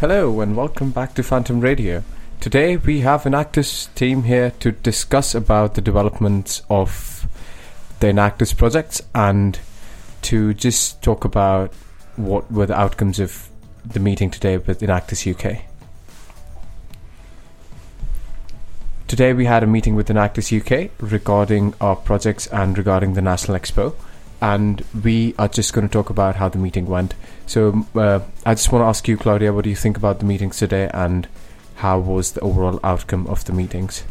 Hello and welcome back to Phantom Radio. Today we have an Enactus team here to discuss about the developments of the Enactus projects and to just talk about what were the outcomes of the meeting today with Enactus UK. Today we had a meeting with Enactus UK regarding our projects and regarding the National Expo and we are just going to talk about how the meeting went. So uh, I just want to ask you, Claudia, what do you think about the meetings today, and how was the overall outcome of the meetings?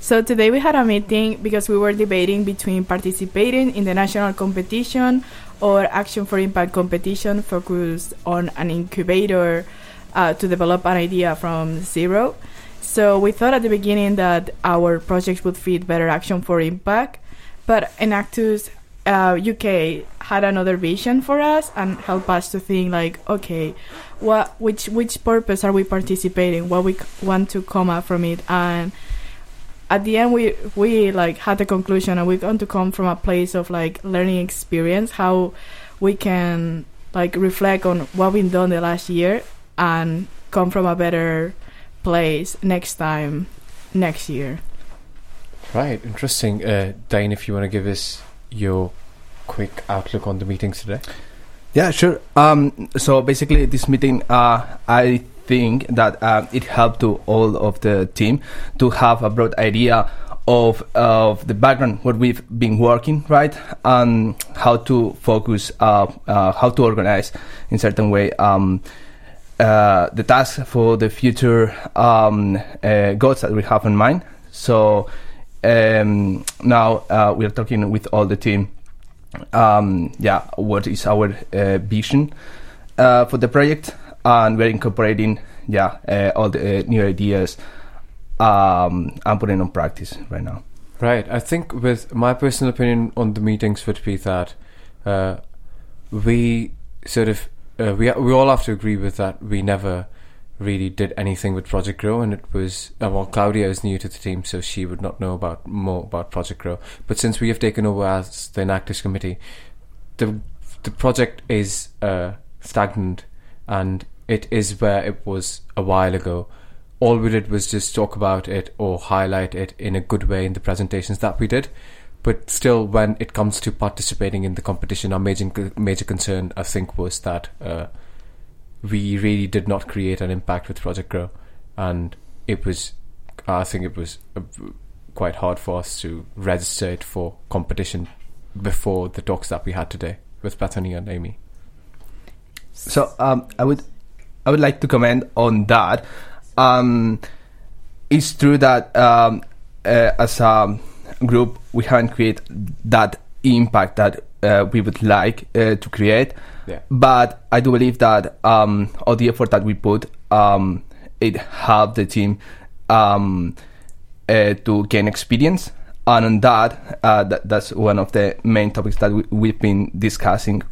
So today we had a meeting because we were debating between participating in the national competition or Action for Impact competition focused on an incubator uh, to develop an idea from zero. So we thought at the beginning that our project would fit better Action for Impact, but in Enactus uh, UK had another vision for us and helped us to think like, okay, what which which purpose are we participating? What we want to come out from it? And at the end, we we like had the conclusion, and we're going to come from a place of like learning experience, how we can like reflect on what we've done the last year and come from a better place next time, next year. Right, interesting. Uh, Dane, if you want to give us your quick outlook on the meetings today. Yeah, sure. Um, so basically, this meeting, uh, I think that uh, it helped to all of the team to have a broad idea of of the background what we've been working right and how to focus, uh, uh, how to organize in certain way. Um, uh, the task for the future um, uh, goals that we have in mind. So um, now uh, we are talking with all the team. Um, yeah, what is our uh, vision uh, for the project, and we're incorporating yeah uh, all the uh, new ideas um, and putting on practice right now. Right. I think with my personal opinion on the meetings would be that uh, we sort of we we all have to agree with that we never really did anything with Project Grow, and it was uh, well, Claudia is new to the team, so she would not know about more about Project Grow. But since we have taken over as the Enactus committee, the the project is uh, stagnant, and it is where it was a while ago. All we did was just talk about it or highlight it in a good way in the presentations that we did. But still, when it comes to participating in the competition, our major major concern, I think, was that uh, we really did not create an impact with Project Grow, and it was, I think, it was uh, quite hard for us to register it for competition before the talks that we had today with Bethany and Amy. So um, I would I would like to comment on that. Um, it's true that um, uh, as a group we haven't created that impact that uh, we would like uh, to create. Yeah. But I do believe that um, all the effort that we put, um, it helped the team um, uh, to gain experience. And on that, uh, that, that's one of the main topics that we, we've been discussing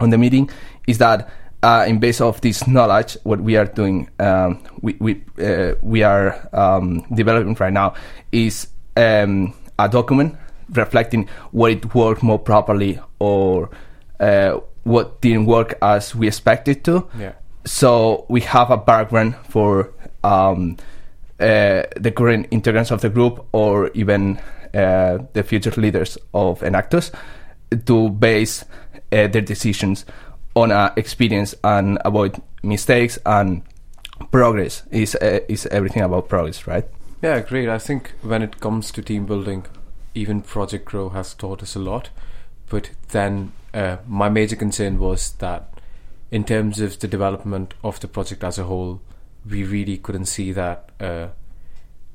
on the meeting, is that uh, in base of this knowledge, what we are doing, um, we we uh, we are um, developing right now is um, a document reflecting what it worked more properly or uh, what didn't work as we expected to. Yeah. So we have a background for um, uh, the current integrants of the group or even uh, the future leaders of Enactus to base uh, their decisions on uh, experience and avoid mistakes and progress is uh, is everything about progress, right? Yeah, great. I think when it comes to team building, even Project Grow has taught us a lot. But then uh, my major concern was that in terms of the development of the project as a whole, we really couldn't see that uh,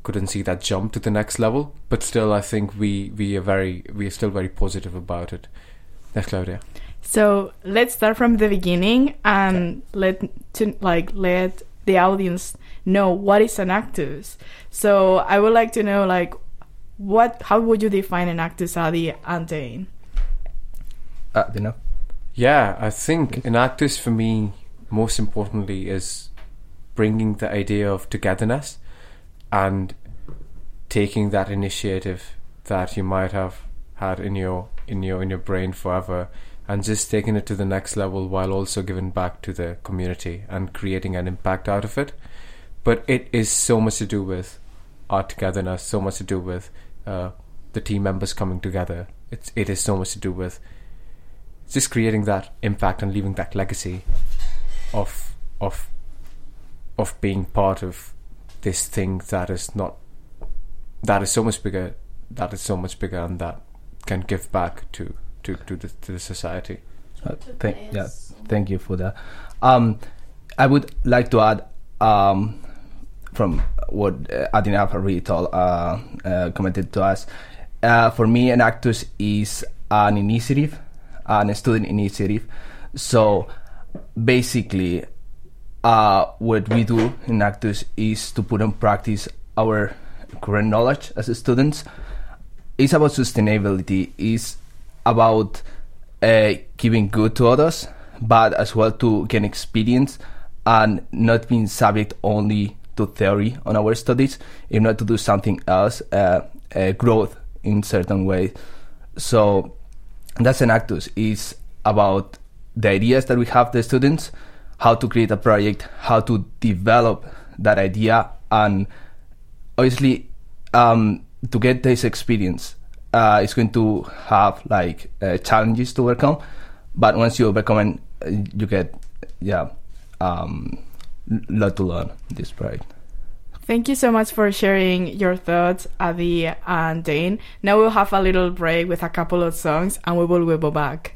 couldn't see that jump to the next level. But still, I think we we are very we are still very positive about it. Yes, Claudia. So let's start from the beginning and let to like let the audience know what is Enactus. So I would like to know like what how would you define Enactus Adi and? Uh, you know? Yeah, I think an Enactus for me, most importantly, is bringing the idea of togetherness and taking that initiative that you might have had in your in your in your brain forever and just taking it to the next level while also giving back to the community and creating an impact out of it. But it is so much to do with our togetherness, so much to do with uh, the team members coming together. It's it is so much to do with just creating that impact and leaving that legacy of of of being part of this thing that is not that is so much bigger that is so much bigger and that can give back to to to the, to the society Uh, thank, yeah, thank you for that. Um, I would like to add um, from what uh, Adina already uh, uh, commented to us. Uh, for me, Enactus is an initiative, an student initiative. So basically, uh, what we do in Enactus is to put in practice our current knowledge as students. It's about sustainability. It's about uh, giving good to others, but as well to gain experience and not being subject only to theory on our studies, if not to do something else, uh, uh, growth in certain ways. So that's Enactus is about the ideas that we have the students, how to create a project, how to develop that idea, and obviously um, to get this experience uh, it's going to have like uh, challenges to overcome. But once you overcome it uh, you get yeah um lot to learn this project Thank you so much for sharing your thoughts, Adi and Dane. Now we'll have a little break with a couple of songs and we will be back.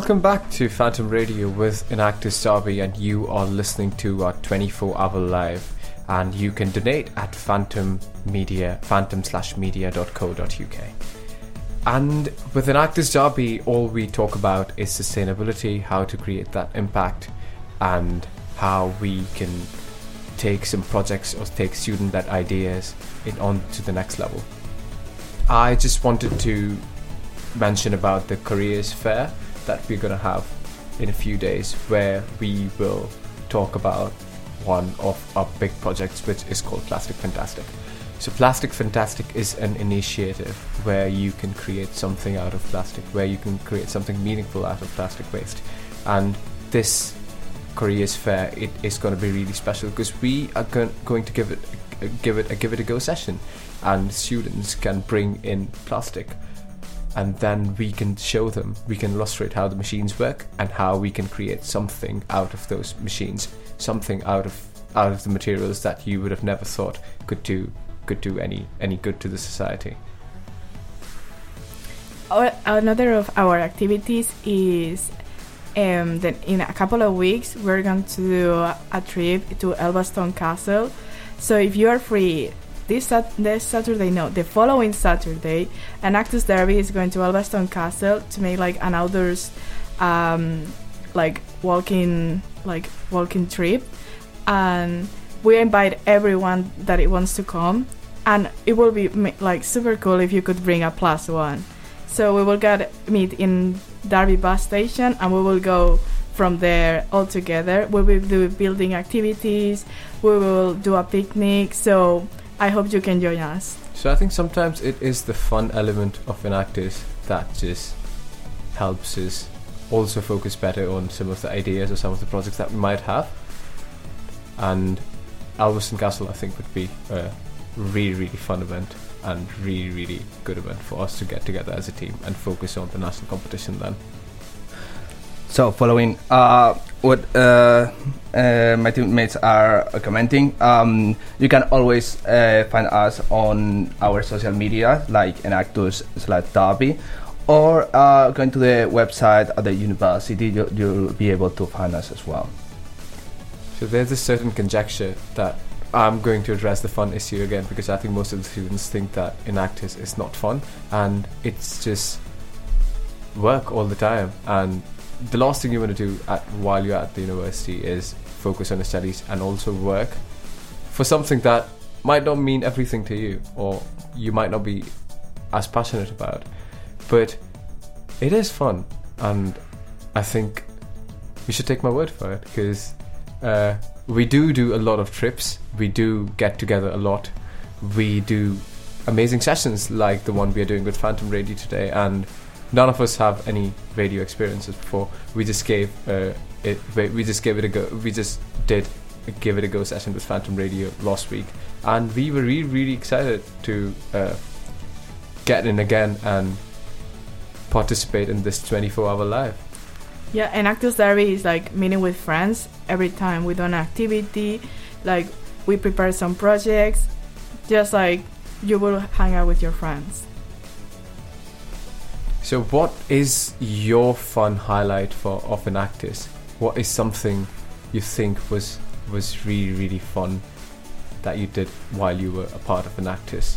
Welcome back to Phantom Radio with Enactus Derby, and you are listening to our 24-hour live. And you can donate at Phantom Media, phantom slash media.co.uk. And with Enactus Derby, all we talk about is sustainability, how to create that impact, and how we can take some projects or take student-led ideas in on to the next level. I just wanted to mention about the careers fair that we're going to have in a few days where we will talk about one of our big projects which is called plastic fantastic. So plastic fantastic is an initiative where you can create something out of plastic where you can create something meaningful out of plastic waste. And this careers fair it is going to be really special because we are go- going to give it give it a give it a go session. And students can bring in plastic and then we can show them we can illustrate how the machines work and how we can create something out of those machines something out of out of the materials that you would have never thought could do could do any any good to the society another of our activities is um, that in a couple of weeks we're going to do a trip to Elvaston Castle. So if you are free this, sat- this Saturday, no, the following Saturday, Enactus Derby is going to Elvaston Castle to make like an outdoors, um, like walking, like walking trip, and we invite everyone that it wants to come, and it will be like super cool if you could bring a plus one. So we will get meet in Derby bus station, and we will go from there all together. We will do building activities. We will do a picnic. So I hope you can join us. so i think sometimes it is the fun element of Enactus that just helps us also focus better on some of the ideas or some of the projects that we might have and Elvaston Castle I think would be a really really fun event and really really good event for us to get together as a team and focus on the national competition then So, following uh, what uh, uh, my teammates are commenting, um, you can always uh, find us on our social media, like Enactus slash Derby, or uh, going to the website at the university, you, you'll be able to find us as well. so there's a certain conjecture that I'm going to address the fun issue again because I think most of the students think that Enactus is not fun and it's just work all the time. And the last thing you want to do at, while you're at the university is focus on your studies and also work for something that might not mean everything to you or you might not be as passionate about. But it is fun and I think you should take my word for it because uh, we do do a lot of trips. We do get together a lot. We do amazing sessions like the one we are doing with Phantom Radio today, and none of us have any radio experiences before. We just gave uh, it. we- just gave it a go. We just did give it a go session with Phantom Radio last week, and we were really really excited to uh, get in again and participate in this 24 hour live. Yeah, and Enactus Derby is like meeting with friends every time we do an activity. Like we prepare some projects, just like you will hang out with your friends. So, what is your fun highlight for of Enactus? What is something you think was was really really fun that you did while you were a part of Enactus?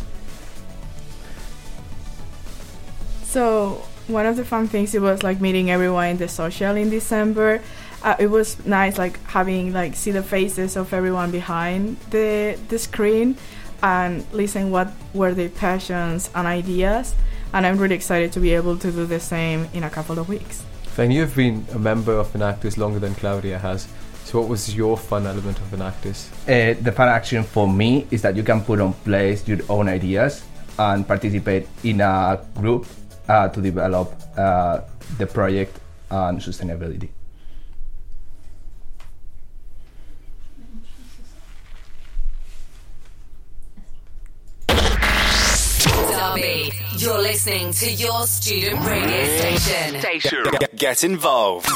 So one of the fun things it was like meeting everyone in the social in December. Uh, it was nice like having like see the faces of everyone behind the the screen and listen what were their passions and ideas. And I'm really excited to be able to do the same in a couple of weeks. And you have been a member of Enactus longer than Claudia has. So, what was your fun element of Enactus? Uh, the fun action for me is that you can put on place your own ideas and participate in a group uh, to develop uh, the project and sustainability. Derby, you're listening to your student radio station. Get, get involved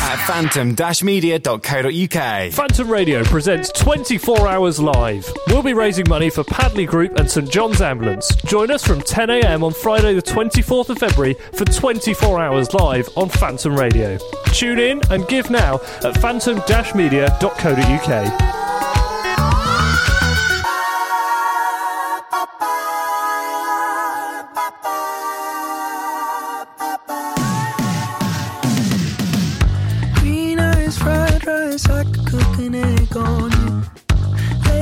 at phantom-media.co.uk. Phantom Radio presents 24 Hours Live. We'll be raising money for Padley Group and St John's Ambulance. Join us from 10am on Friday, the 24th of February for 24 Hours Live on Phantom Radio. Tune in and give now at phantom-media.co.uk.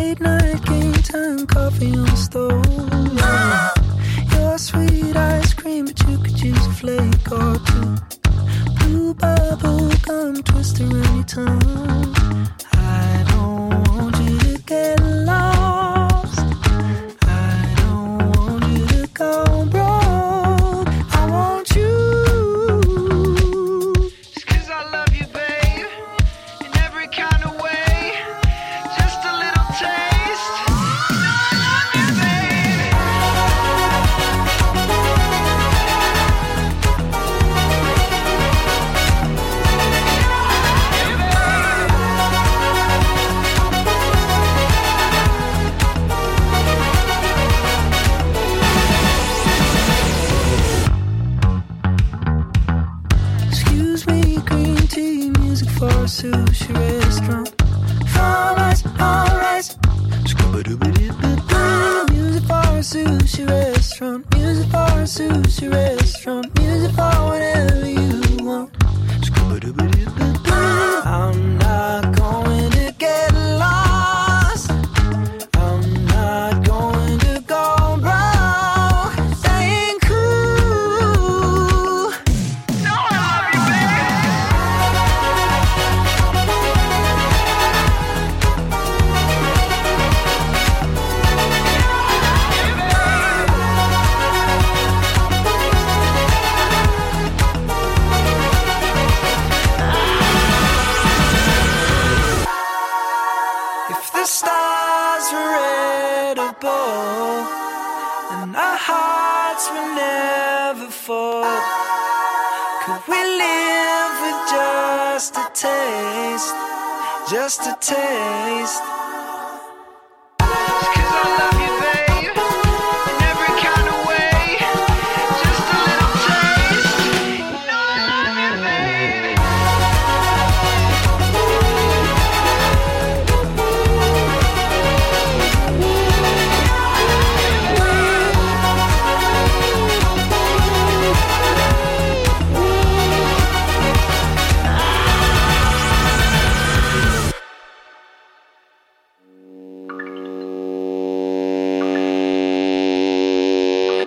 Late night game time, coffee on the stove. Your sweet ice cream, but you could use a flake or two. Blue bubble gum twist around your tongue. Just a taste.